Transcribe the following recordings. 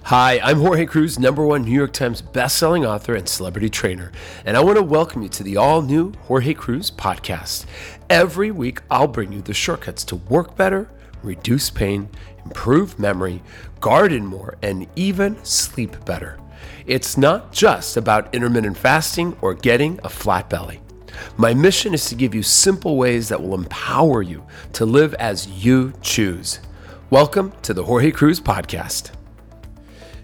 Hi, I'm Jorge Cruise, number one New York Times bestselling author and celebrity trainer, and I want to welcome you to the all new Jorge Cruise podcast. Every week, I'll bring you the shortcuts to work better, reduce pain, improve memory, garden more, and even sleep better. It's not just about intermittent fasting or getting a flat belly. My mission is to give you simple ways that will empower you to live as you choose. Welcome to the Jorge Cruise Podcast.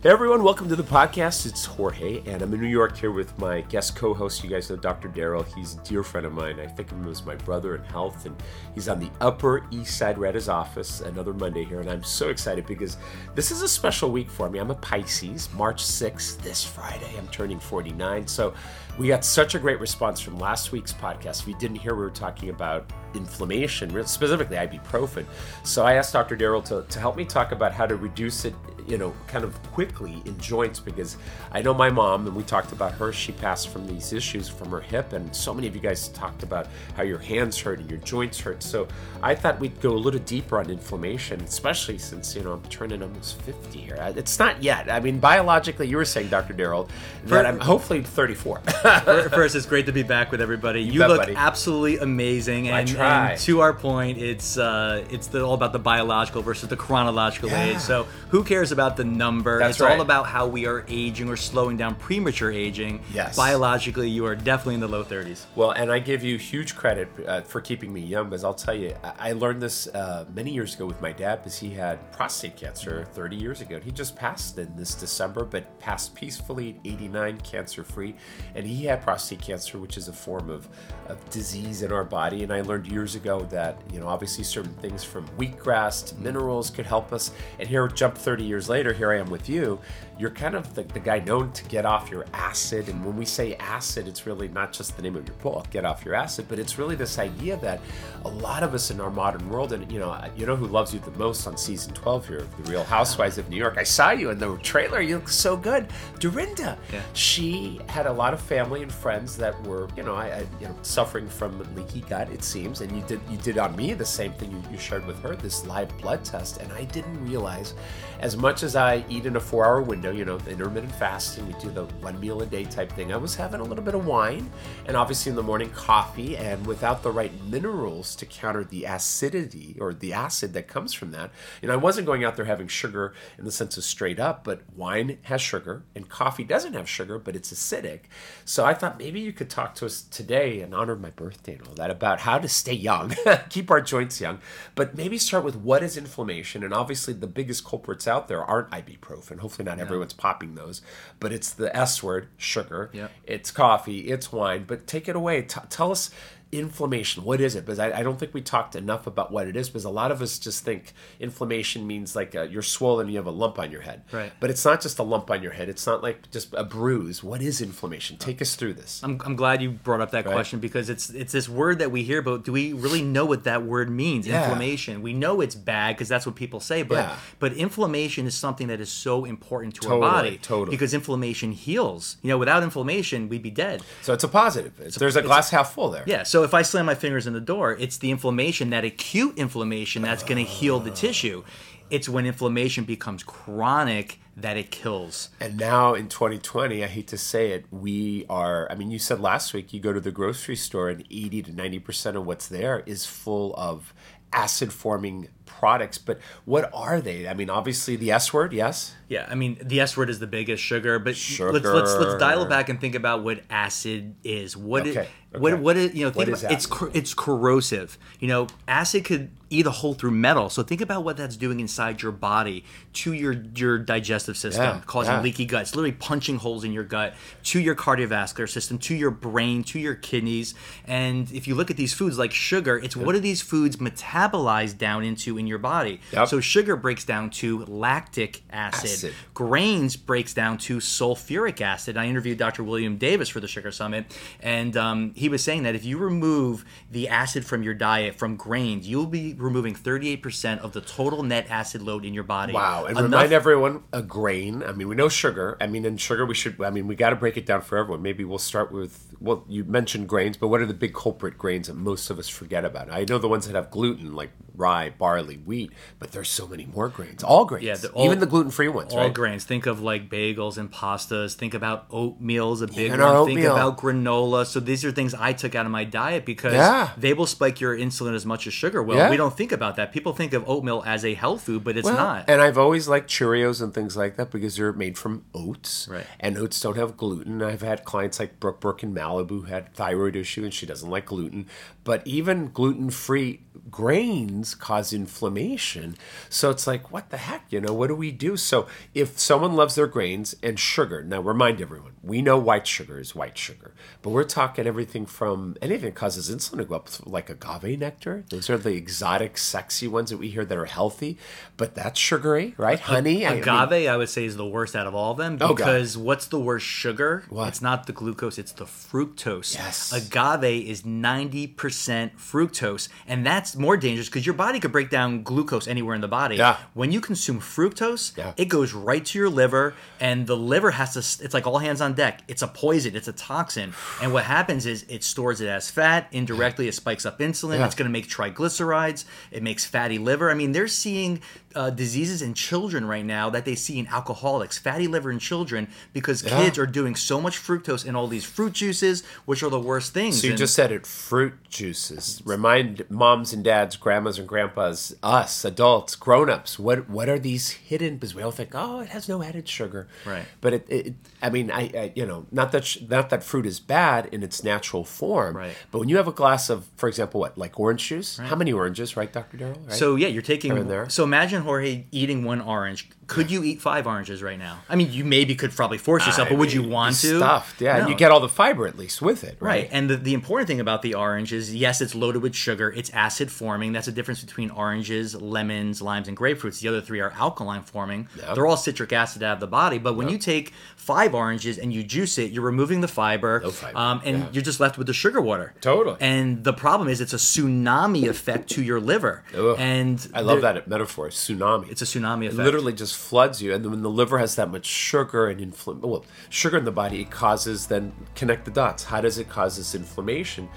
Hey everyone, welcome to the podcast. It's Jorge, and I'm in New York here with my guest co-host. You guys know Dr. Daryl. He's a dear friend of mine. I think of him as my brother in health, and he's on the Upper East Side. We're at his office another Monday here, and I'm so excited because this is a special week for me. I'm a Pisces, March 6th, this Friday. I'm turning 49, so we got such a great response from last week's podcast. If you didn't hear, we were talking about inflammation, specifically ibuprofen. So I asked Dr. Daryl to, to help me talk about how to reduce it you know, kind of quickly in joints because I know my mom, and we talked about her, she passed from these issues from her hip, and so many of you guys talked about how your hands hurt and your joints hurt. So I thought we'd go a little deeper on inflammation, especially since, you know, I'm turning almost 50 here. It's not yet. I mean, biologically, you were saying, Dr. Daryl, that I'm hopefully 34. First, it's great to be back with everybody. You, you bet, look buddy. absolutely amazing, and, and, to our point, it's uh, it's the, all about the biological versus the chronological yeah. age. So who cares about the number? That's it's right. all about how we are aging or slowing down premature aging. Yes. Biologically, you are definitely in the low 30s. Well, and I give you huge credit uh, for keeping me young, because I'll tell you, I learned this uh, many years ago with my dad, because he had prostate cancer 30 years ago. He just passed in this December, but passed peacefully, at 89, cancer free, and he had prostate cancer, which is a form of, of disease in our body. And I learned years ago that, you know, obviously certain things from wheatgrass to minerals could help us. And here, jump 30 years later, here I am with you. You're kind of the, the guy known to get off your acid. And when we say acid, it's really not just the name of your book, Get Off Your Acid, but it's really this idea that a lot of us in our modern world, and you know, you know who loves you the most on season 12 here of The Real Housewives of New York. I saw you in the trailer. You look so good. Dorinda. Yeah. She had a lot of family and friends that were, you know, I, I, you know, suffering from leaky gut. It seems, and you did you did on me the same thing you, you shared with her this live blood test, and I didn't realize, as much as I eat in a four-hour window, you know, intermittent fasting, we do the one meal a day type thing. I was having a little bit of wine, and obviously in the morning coffee, and without the right minerals to counter the acidity or the acid that comes from that, you know, I wasn't going out there having sugar in the sense of straight up, but wine has sugar and coffee doesn't have sugar, but it's acidic. So I thought maybe you could talk to us today in honor of my birthday and all that about how to stay young, keep our joints young, but maybe start with what is inflammation. And obviously, the biggest culprits out there aren't ibuprofen. Hopefully, not everyone's popping those, but it's the S word, sugar. Yep. It's coffee, it's wine. But take it away. T- tell us inflammation. What is it? Because I, I, don't think we talked enough about what it is because a lot of us just think inflammation means like a, you're swollen and you have a lump on your head. Right. But it's not just a lump on your head. It's not like just a bruise. What is inflammation? Take us through this. I'm, I'm glad you brought up that right? question because it's it's this word that we hear but do we really know what that word means? Yeah. inflammation. We know it's bad because that's what people say but yeah. but inflammation is something that is so important to totally, our body totally. because inflammation heals. You know without inflammation we'd be dead. So it's a positive. It's, there's a glass half full there. Yeah so if i slam my fingers in the door, it's the inflammation, that acute inflammation that's going to heal the ah. tissue. It's when inflammation becomes chronic that it kills. And now in 2020, I hate to say it, we are. I mean, you said last week you go to the grocery store and 80 to 90% of what's there is full of acid forming products. But what are they? I mean, obviously the S word, yes? Yeah, I mean the S word is the biggest sugar, but sugar. let's let's let's dial it back and think about what acid is. What okay. it, okay. what what it, you know? Think about, it's it's corrosive. You know, acid could eat a hole through metal. So think about what that's doing inside your body to your your digestive system, yeah, causing yeah. leaky gut. It's literally punching holes in your gut to your cardiovascular system, to your brain, to your kidneys. And if you look at these foods like sugar, it's what do these foods metabolize down into in your body? Yep. So sugar breaks down to lactic acid. acid. Grains breaks down to sulfuric acid. I interviewed Dr. William Davis for the Sugar Summit, and um, he was saying that if you remove the acid from your diet from grains, you'll be removing 38% of the total net acid load in your body. Wow. And Enough- remind everyone a grain. I mean, we know sugar. I mean, in sugar, we should, I mean, we got to break it down for everyone. Maybe we'll start with, well, you mentioned grains, but what are the big culprit grains that most of us forget about? I know the ones that have gluten, like rye, barley, wheat, but there's so many more grains. All grains, Yeah, the- all- even the gluten-free ones, all right? grains. Think of like bagels and pastas. Think about oatmeal is a big Even one. Think about granola. So these are things I took out of my diet because Yeah. they will spike your insulin as much as sugar will. Yeah. We don't think about that. People think of oatmeal as a health food, but it's Well, not. And I've always liked Cheerios and things like that because they're made from oats. Right. And oats don't have gluten. I've had clients like Brooke Brooke in Malibu who had thyroid issue and she doesn't like gluten. But even gluten free grains cause inflammation. So it's like, what the heck? You know, what do we do? So if someone loves their grains and sugar, now remind everyone, we know white sugar is white sugar, but we're talking everything from anything that causes insulin to go up, like agave nectar. Those are the exotic, sexy ones that we hear that are healthy, but that's sugary, eh, right? Honey, I mean- Agave, I would say, is the worst out of all of them Oh, because what's the worst sugar? What? It's not the glucose, it's the fructose. Yes. Agave is 90% fructose, and that's more dangerous because your body could break down glucose anywhere in the body. Yeah. When you consume fructose, Yeah. it goes right to your liver, and the liver has to, it's like all hands on deck. It's a poison, it's a toxin. And what happens is it stores it as fat. Indirectly, it spikes up insulin. Yeah. It's going to make triglycerides. It makes fatty liver. I mean, they're seeing uh, diseases in children right now that they see in alcoholics, fatty liver in children, because kids are doing so much fructose in all these fruit juices, which are the worst things. So you And- just said it, fruit juices. Remind moms and dads, grandmas and grandpas, us, adults, grown-ups, what what are these hidden? Because we all think, oh, it has no added sugar. Right. But it, it I mean, I, I you know, not that sh- not that fruit is bad in its natural form. Right. But when you have a glass of, for example, what like orange juice? How many oranges, right, Doctor Daryl? Right? So yeah, you're taking. So imagine Jorge eating one orange. Could you eat five oranges right now? I mean, you maybe could probably force yourself, I but would you want to? Stuffed, yeah. No. you get all the fiber at least with it, Right. right? And the, the important thing about the orange is yes, it's loaded with sugar. It's acid forming. That's the difference between oranges, lemons, limes, and grapefruits. The other three are alkaline forming. Yep. They're all citric acid out of the body. But when you take five oranges and you juice it, you're removing the fiber. No fiber, Um, and yeah. you're just left with the sugar water. Totally. And the problem is it's a tsunami effect to your liver. Ugh. And I love that metaphor, tsunami. It's a tsunami It literally just floods you, and then when the liver has that much sugar and infl- well, sugar in the body, it causes then connect the dots. How does it cause this inflammation?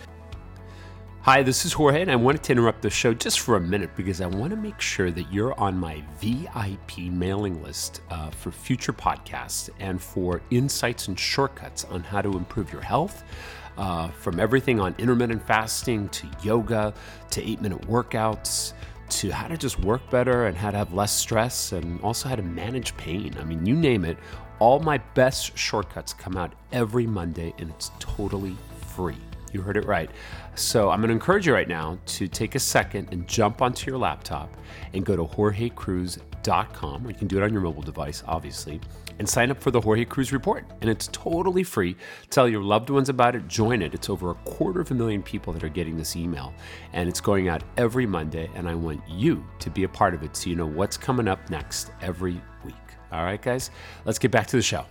Hi, this is Jorge, and I wanted to interrupt the show just for a minute because I want to make sure that you're on my VIP mailing list uh, for future podcasts and for insights and shortcuts on how to improve your health. Uh, from everything on intermittent fasting to yoga to eight minute workouts to how to just work better and how to have less stress and also how to manage pain. I mean, you name it, all my best shortcuts come out every Monday and it's totally free. You heard it right. So I'm going to encourage you right now to take a second and jump onto your laptop and go to jorgecruise.com, or you can do it on your mobile device, obviously, and sign up for the Jorge Cruise Report. And it's totally free. Tell your loved ones about it, join it. It's over a quarter of a million people that are getting this email, and it's going out every Monday. And I want you to be a part of it so you know what's coming up next every week. All right, guys, let's get back to the show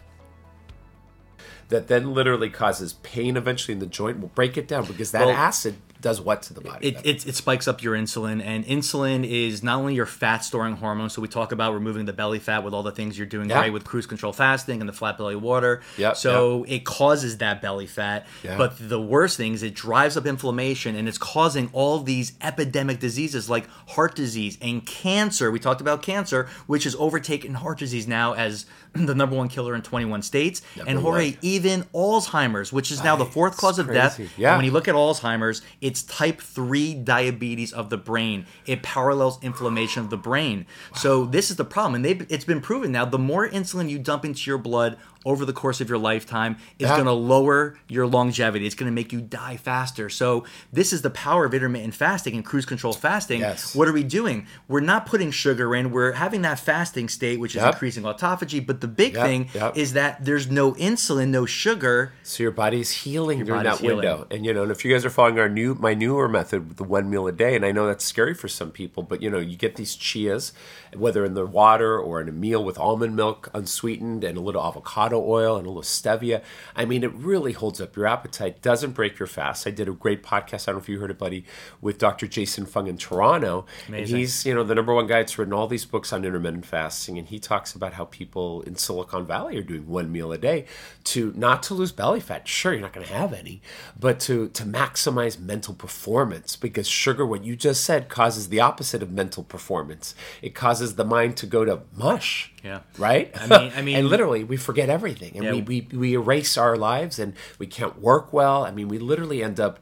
that then literally causes pain eventually in the joint. We'll break it down because that Well, acid does what to the body? It, it, it spikes up your insulin, and insulin is not only your fat storing hormone. So we talk about removing the belly fat with all the things you're doing Yeah. great with cruise control fasting and the flat belly water. Yep, So it causes that belly fat. Yeah. But the worst thing is it drives up inflammation, and it's causing all these epidemic diseases like heart disease and cancer. We talked about cancer, which has overtaken heart disease now as the number one killer in 21 states. and Jorge, even Alzheimer's, which is now the fourth cause of death. crazy. And Yeah. when you look at Alzheimer's, it's type 3 diabetes of the brain. It parallels inflammation of the brain. So this is the problem. And it's been proven now the more insulin you dump into your blood over the course of your lifetime is going to lower your longevity. It's going to make you die faster. So this is the power of intermittent fasting and cruise control fasting. Yes. What are we doing? We're not putting sugar in. We're having that fasting state, which is Yep. increasing autophagy. But the big Yep, thing yep. is that there's no insulin, no sugar. So your body's healing during body's that window, and you know, and if you guys are following our new, my newer method with the one meal a day, and I know that's scary for some people, but you know, you get these chias, whether in the water or in a meal with almond milk, unsweetened, and a little avocado avocado oil and a little stevia. I mean, it really holds up your appetite, doesn't break your fast. I did a great podcast, I don't know if you heard it, buddy, with Dr. Jason Fung in Toronto. Amazing. And he's, you know, the number one guy that's written all these books on intermittent fasting. And he talks about how people in Silicon Valley are doing one meal a day to not to lose belly fat. Sure, you're not going to have any, but to, to maximize mental performance because sugar, what you just said, causes the opposite of mental performance. It causes the mind to go to mush. Yeah. Right? I mean- I mean- and literally, we forget everything. And Yeah. we, we, we erase our lives and we can't work well. I mean, we literally end up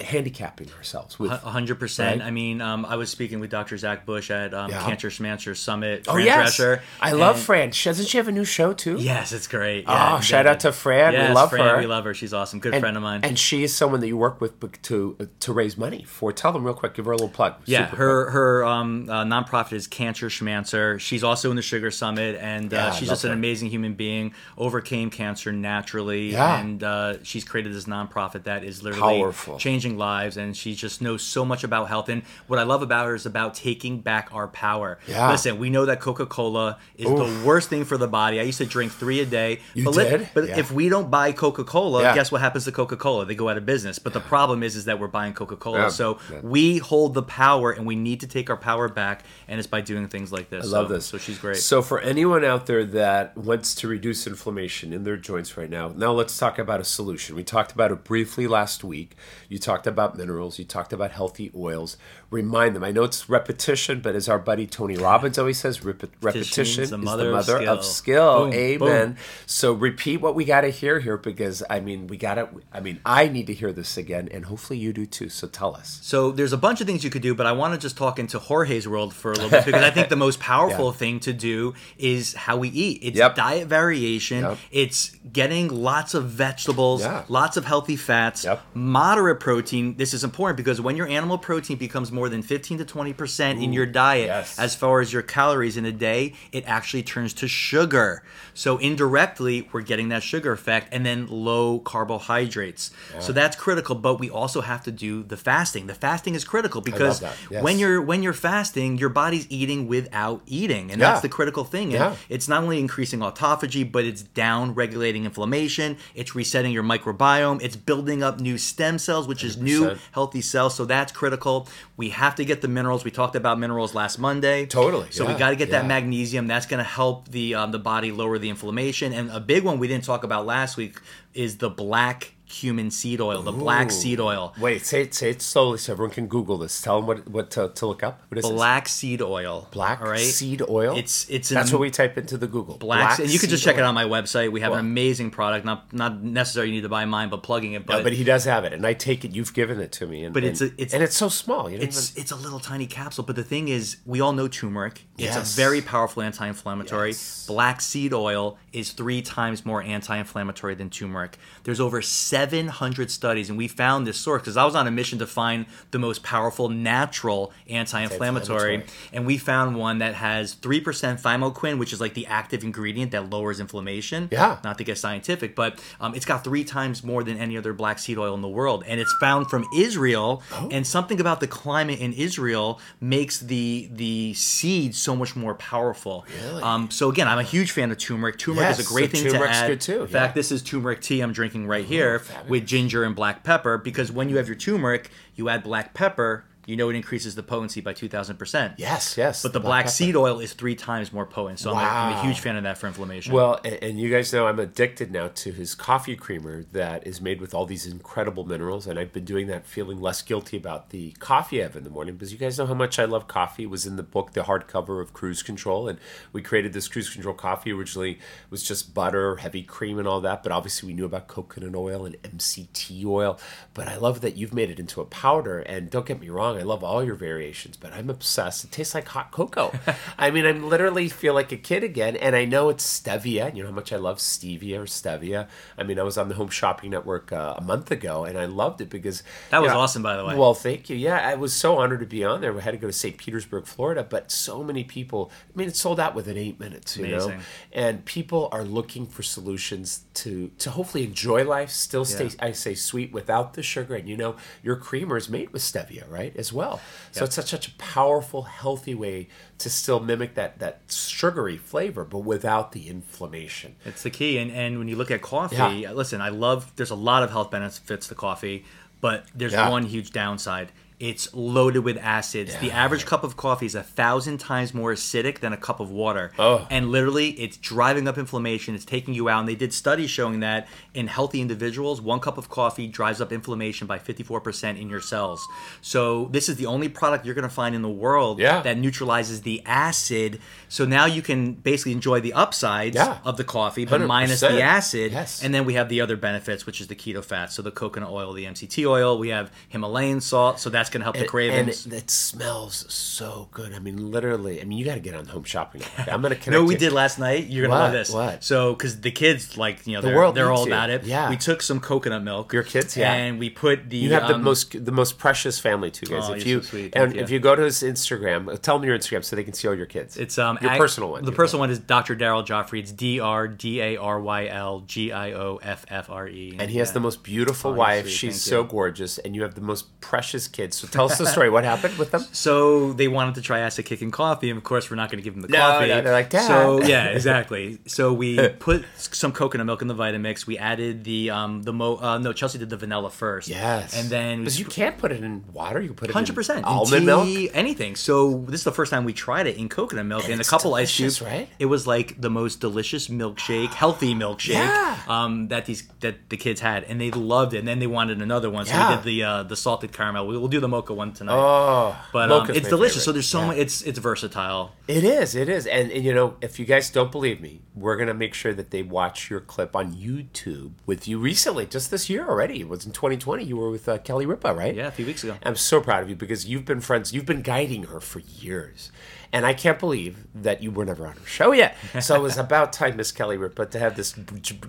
handicapping ourselves with hundred percent. Right. I mean, um, I was speaking with Dr. Zach Bush at um, Yeah. Cancer Schmancer Summit. Oh Fran yes, Drescher, I love Fran. Doesn't she have a new show too? Yes, it's great. Oh, shout out to Fran. Yes, we love Fran, her. We love her. She's awesome. Good and, friend of mine. And she is someone that you work with to to raise money for. Tell them real quick. Give her a little plug. yeah, Super her her um, uh, nonprofit is Cancer Schmancer. She's also in the Sugar Summit, and uh, I she's just an her. amazing human being. Overcame cancer naturally, Yeah. and uh, she's created this nonprofit that is literally Powerful. changing lives. And she just knows so much about health. And what I love about her is about taking back our power. Yeah. Listen, we know that Coca Cola is the worst thing for the body. I used to drink three a day. You but did? but Yeah. if we don't buy Coca Cola, Yeah. guess what happens to Coca Cola? They go out of business. But the problem is, is that we're buying Coca Cola. Yeah. So Yeah. we hold the power, and we need to take our power back, and it's by doing things like this. I love so, this. So she's great. So for anyone out there that wants to reduce inflammation in their joints right now, now let's talk about a solution. We talked about it briefly last week. You talked about minerals. You talked about healthy oils. Remind them. I know it's repetition, but as our buddy Tony Robbins always says, rep- repetition the is the mother mother, of of skill. skill. Boom, Amen. boom. So repeat what we got to hear here because I mean we got to. I mean I need to hear this again, and hopefully you do too. So tell us. So there's a bunch of things you could do, but I want to just talk into Jorge's world for a little bit because I think the most powerful Yeah. thing to do is how we eat. It's Yep. diet variation. Yep. It's getting lots of vegetables, Yeah. lots of healthy fats, Yep. moderate protein. This is important because when your animal protein becomes more than 15 to 20% in your diet, yes. as far as your calories in a day, it actually turns to sugar. So indirectly, we're getting that sugar effect and then low carbohydrates. So that's critical, but we also have to do the fasting. The fasting is critical because yes. when you're when you're fasting, your body's eating without eating. And Yeah. that's the critical thing. And Yeah. it's not only increasing autophagy, but it's down regulating inflammation, it's resetting your microbiome, it's building up new stem cells, which is new healthy cells. So that's critical. We have to get the minerals. We talked about minerals last Monday. Totally, So we got to get that magnesium. That's going to help the um, the body lower the inflammation. And a big one we didn't talk about last week is the black cumin seed oil. The black seed oil. Wait, say it, say it slowly so everyone can Google this. Tell them what what to, to look up. What is this? Black seed oil. Black all right? seed oil. It's it's an that's what we type into the Google. black, and you can just check it oil. on my website. We have Wow. an amazing product. Not not necessarily you need to buy mine, but plugging it. But, No, but he does have it, and I take it. You've given it to me, and But it's and, a- it's- and it's so small. You don't it's even, it's a little tiny capsule. But the thing is, we all know turmeric. It's Yes. a very powerful anti-inflammatory. Yes. Black seed oil is three times more anti-inflammatory than turmeric. There's over 700 studies, and we found this source because I was on a mission to find the most powerful natural anti-inflammatory, Anti-inflammatory. and we found one that has three percent thymoquin, which is like the active ingredient that lowers inflammation. Yeah. Not to get scientific, but um, it's got three times more than any other black seed oil in the world, and it's found from Israel. Oh. And something about the climate in Israel makes the the seed so much more powerful. Really? Um, so again, I'm a huge fan of turmeric. Turmeric is a great so thing to turmeric's add. good too, In fact, yeah. this is turmeric tea I'm drinking right here fabulous. With ginger and black pepper because when you have your turmeric, you add black pepper. You know it increases the potency by 2,000%. yes, yes. But the black, pepper. seed oil is three times more potent. So I'm, a, I'm a huge fan of that for inflammation. Well, and, and you guys know I'm addicted now to his coffee creamer that is made with all these incredible minerals, and I've been doing that, feeling less guilty about the coffee I have in the morning because you guys know how much I love coffee. It was in the book, the hardcover of Cruise Control, and we created this Cruise Control coffee. Originally, was just butter, heavy cream, and all that, but obviously we knew about coconut oil and MCT oil. But I love that you've made it into a powder, and don't get me wrong, I love all your variations, but I'm obsessed. It tastes like hot cocoa. I mean, I literally feel like a kid again, and I know it's stevia. You know how much I love stevia or stevia. I mean, I was on the Home Shopping Network uh, a month ago, and I loved it because That was know, awesome, by the way. Well, thank you. Yeah, I was so honored to be on there. We had to go to St. Petersburg, Florida, but so many people. I mean, it sold out within eight minutes. You know, Amazing. and people are looking for solutions to to hopefully enjoy life, still stay. Yeah. I say sweet without the sugar, and you know, your creamer is made with stevia, right? As well. So it's such, such a powerful, healthy way to still mimic that that sugary flavor, but without the inflammation. It's the key. And, and when you look at coffee, Yeah. listen, I love, there's a lot of health benefits to coffee, but there's Yeah. one huge downside. It's loaded with acids. The average cup of coffee is a thousand times more acidic than a cup of water. Oh. And literally, it's driving up inflammation. It's taking you out. And they did studies showing that in healthy individuals, one cup of coffee drives up inflammation by 54% in your cells. So, this is the only product you're going to find in the world Yeah. that neutralizes the acid. So now you can basically enjoy the upsides Yeah. of the coffee, but 100%. minus the acid. Yes. And then we have the other benefits, which is the keto fat. So the coconut oil, the MCT oil. We have Himalayan salt. So that's going to help the And cravings. it, it smells so good. I mean, literally. I mean, you got to get on Home Shopping. I'm going to You connect. what we you. did last night? You're gonna love this. What? So, because the kids like you know they're, world they're all you. about it. Yeah. We took some coconut milk. Your kids? Yeah. And we put the You have the um, most the most precious family too, guys. Oh, if you're so sweet. and if you. you go to his Instagram, tell them your Instagram so they can see all your kids. It's um your I- personal one. The personal one is Dr. Daryl Gioffre. It's D R D A R Y L G I O F F R E. And he has the most beautiful Oh, wife. She's so gorgeous, and you have the most precious kids. So tell us the story. What happened with them? So they wanted to try acid kicking coffee, and of course we're not going to give them the No, coffee. no, they're like, "Dad." So yeah, exactly. So we put some coconut milk in the Vitamix. We added the um the mo uh, no Chelsea did the vanilla first. Yes, and then because you can't put it in water. You can put it Hundred in percent almond milk. anything. So this is the first time we tried it in coconut milk, And and, a couple ice cubes. right? It was like the most delicious milkshake, healthy milkshake Yeah. um, that these that the kids had, and they loved it. And then they wanted another one, so Yeah. we did the uh, the salted caramel. We will do the mocha one tonight. Oh, but um, it's delicious. favorite. So there's so Yeah. much. It's it's versatile. It is, it is, and, and you know, if you guys don't believe me, we're gonna make sure that they watch your clip on YouTube with you recently, just this year already. It was in 2020. You were with uh, Kelly Ripa, right? Yeah, a few weeks ago. I'm so proud of you because you've been friends. You've been guiding her for years, and I can't believe that you were never on her show yet. So it was about time, Miss Kelly Ripa, to have this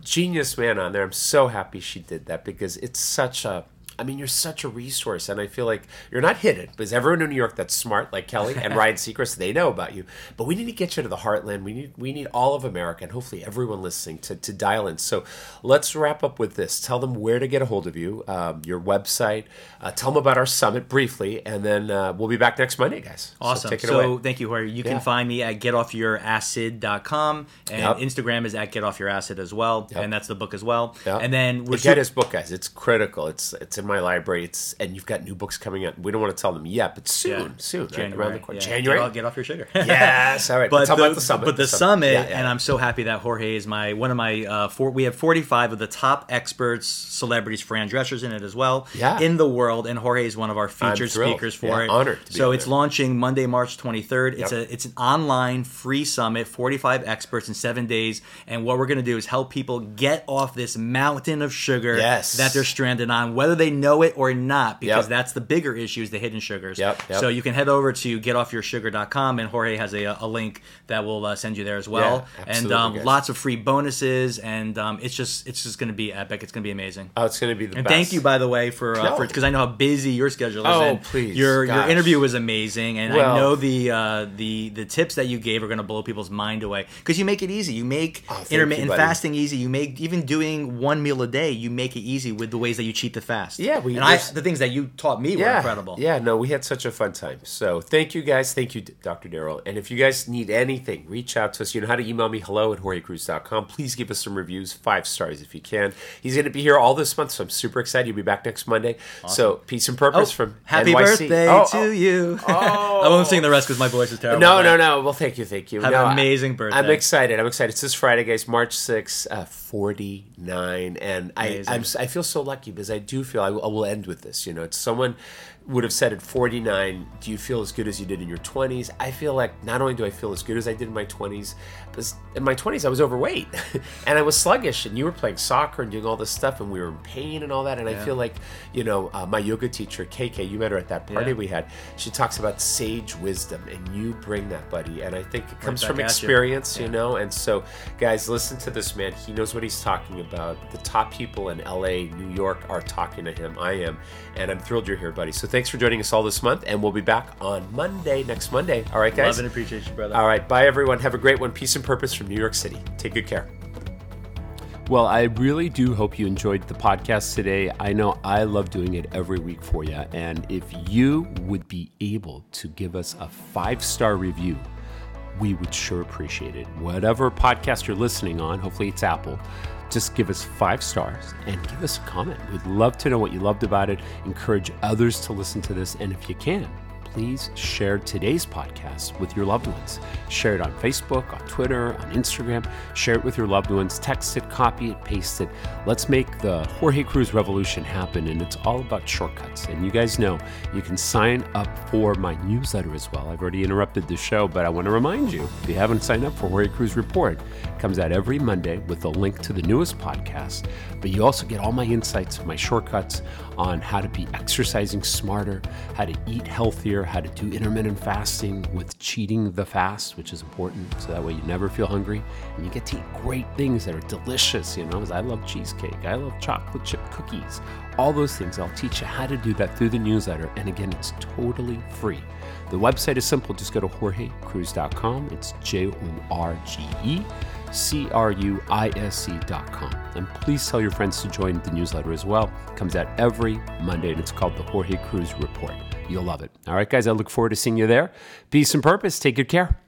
genius man on there. I'm so happy she did that because it's such a. I mean, you're such a resource, and I feel like you're not hidden because everyone in New York that's smart, like Kelly and Ryan Seacrest, they know about you. But we need to get you to the heartland. We need we need all of America, and hopefully everyone listening to, to dial in. So let's wrap up with this. Tell them where to get a hold of you, um, your website. Uh, tell them about our summit briefly, and then uh, we'll be back next Monday, guys. So Awesome. So, away. thank you, Jorge. You Yeah. can find me at getoffyouracid.com and Yep. Instagram is at getoffyouracid as well. Yep. And that's the book as well. Yeah. And then we're get his book, guys. It's critical. It's it's in my library. It's and you've got new books coming out. We don't want to tell them yet, but soon, Yeah. soon, right? January. around the corner. yeah. January. Get off, get off your sugar. Yes. All right. but tell the, about the summit. but the summit, Yeah, yeah. and I'm so happy that Jorge is my one of my uh, four. We have 45 of the top experts, celebrities, Fran Drescher's in it as well, Yeah. in the world, and Jorge is one of our featured speakers for it. honored to be so it's there. launching Monday, March 23rd. It's Yep. a it's an online free summit, 45 experts in seven days, and what we're going to do is help people get off this mountain of sugar Yes. that they're stranded on, whether they know it or not, because Yep. that's the bigger issue is the hidden sugars. Yep, yep. So you can head over to getoffyoursugar.com, and Jorge has a, a link that will uh, send you there as well. Yeah, and um, lots of free bonuses, and um, it's just it's just going to be epic. It's going to be amazing. oh, it's going to be the And best. thank you, by the way, for No. because I know how busy your schedule is. Oh, please, Your your interview was amazing, and Well- I know the uh, the the tips that you gave are going to blow people's mind away because you make it easy. You make Oh, intermittent you, fasting easy. You make even doing one meal a day. You make it easy with the ways that you cheat the fast. Yeah, we- and I the things that you taught me were incredible. Yeah, no, we had such a fun time. So thank you guys. Thank you, Dr. Daryl. And if you guys need anything, reach out to us. You know how to email me, hello at JorgeCruise.com. Please give us some reviews, five stars if you can. He's going to be here all this month, so I'm super excited. He'll be back next Monday. So peace and purpose from Oh, happy NYC. birthday Oh, to oh. you. Oh. I won't sing the rest because my voice is terrible. No, no, no. Well, thank you, thank you. Have no, an I- amazing birthday. I'm excited. I'm excited. It's this Friday, guys, March 6th, uh, 49. And I, Amazing. I'm, s- I feel so lucky because I do feel I, will- I will end with this. You know, it's someone would have said at 49, do you feel as good as you did in your 20s? I feel like not only do I feel as good as I did in my 20s, but in my 20s I was overweight and I was sluggish. And you were playing soccer and doing all this stuff, and we were in pain and all that. And I feel like, you know, uh, my yoga teacher, KK, you met her at that party Yeah. we had. She talks about sage wisdom, and you bring that, buddy. And I think it comes back from at you. experience, you know. And so, guys, listen to this man. He knows what he's talking about. The top people in LA, New York are talking to him. I am, and I'm thrilled you're here, buddy. So thanks for joining us all this month, and we'll be back on Monday, next Monday. All right, guys. Love and appreciate you, brother. All right, bye everyone. Have a great one. Peace and purpose from New York City. Take good care. Well, I really do hope you enjoyed the podcast today. I know I love doing it every week for you. And if you would be able to give us a five star review, we would sure appreciate it. Whatever podcast you're listening on, hopefully it's Apple, just give us five stars and give us a comment. We'd love to know what you loved about it. Encourage others to listen to this. And if you can, please share today's podcast with your loved ones. Share it on Facebook, on Twitter, on Instagram. Share it with your loved ones. Text it, copy it, paste it. Let's make the Jorge Cruise revolution happen. And it's all about shortcuts. And you guys know you can sign up for my newsletter as well. I've already interrupted the show, but I want to remind you if you haven't signed up for Jorge Cruise Report, it comes out every Monday with a link to the newest podcast. But you also get all my insights, my shortcuts on how to be exercising smarter, how to eat healthier, how to do intermittent fasting with cheating the fast, which is important. So that way you never feel hungry and you get to eat great things that are delicious. You know, I love cheesecake, I love chocolate chip cookies, all those things. I'll teach you how to do that through the newsletter. And again, it's totally free. The website is simple. Just go to jorgecruise.com. It's J O R G E C R U I S C.com. And please tell your friends to join the newsletter as well. It comes out every Monday and it's called the Jorge Cruise Report. You'll love it. All right, guys, I look forward to seeing you there. Peace and purpose. Take good care.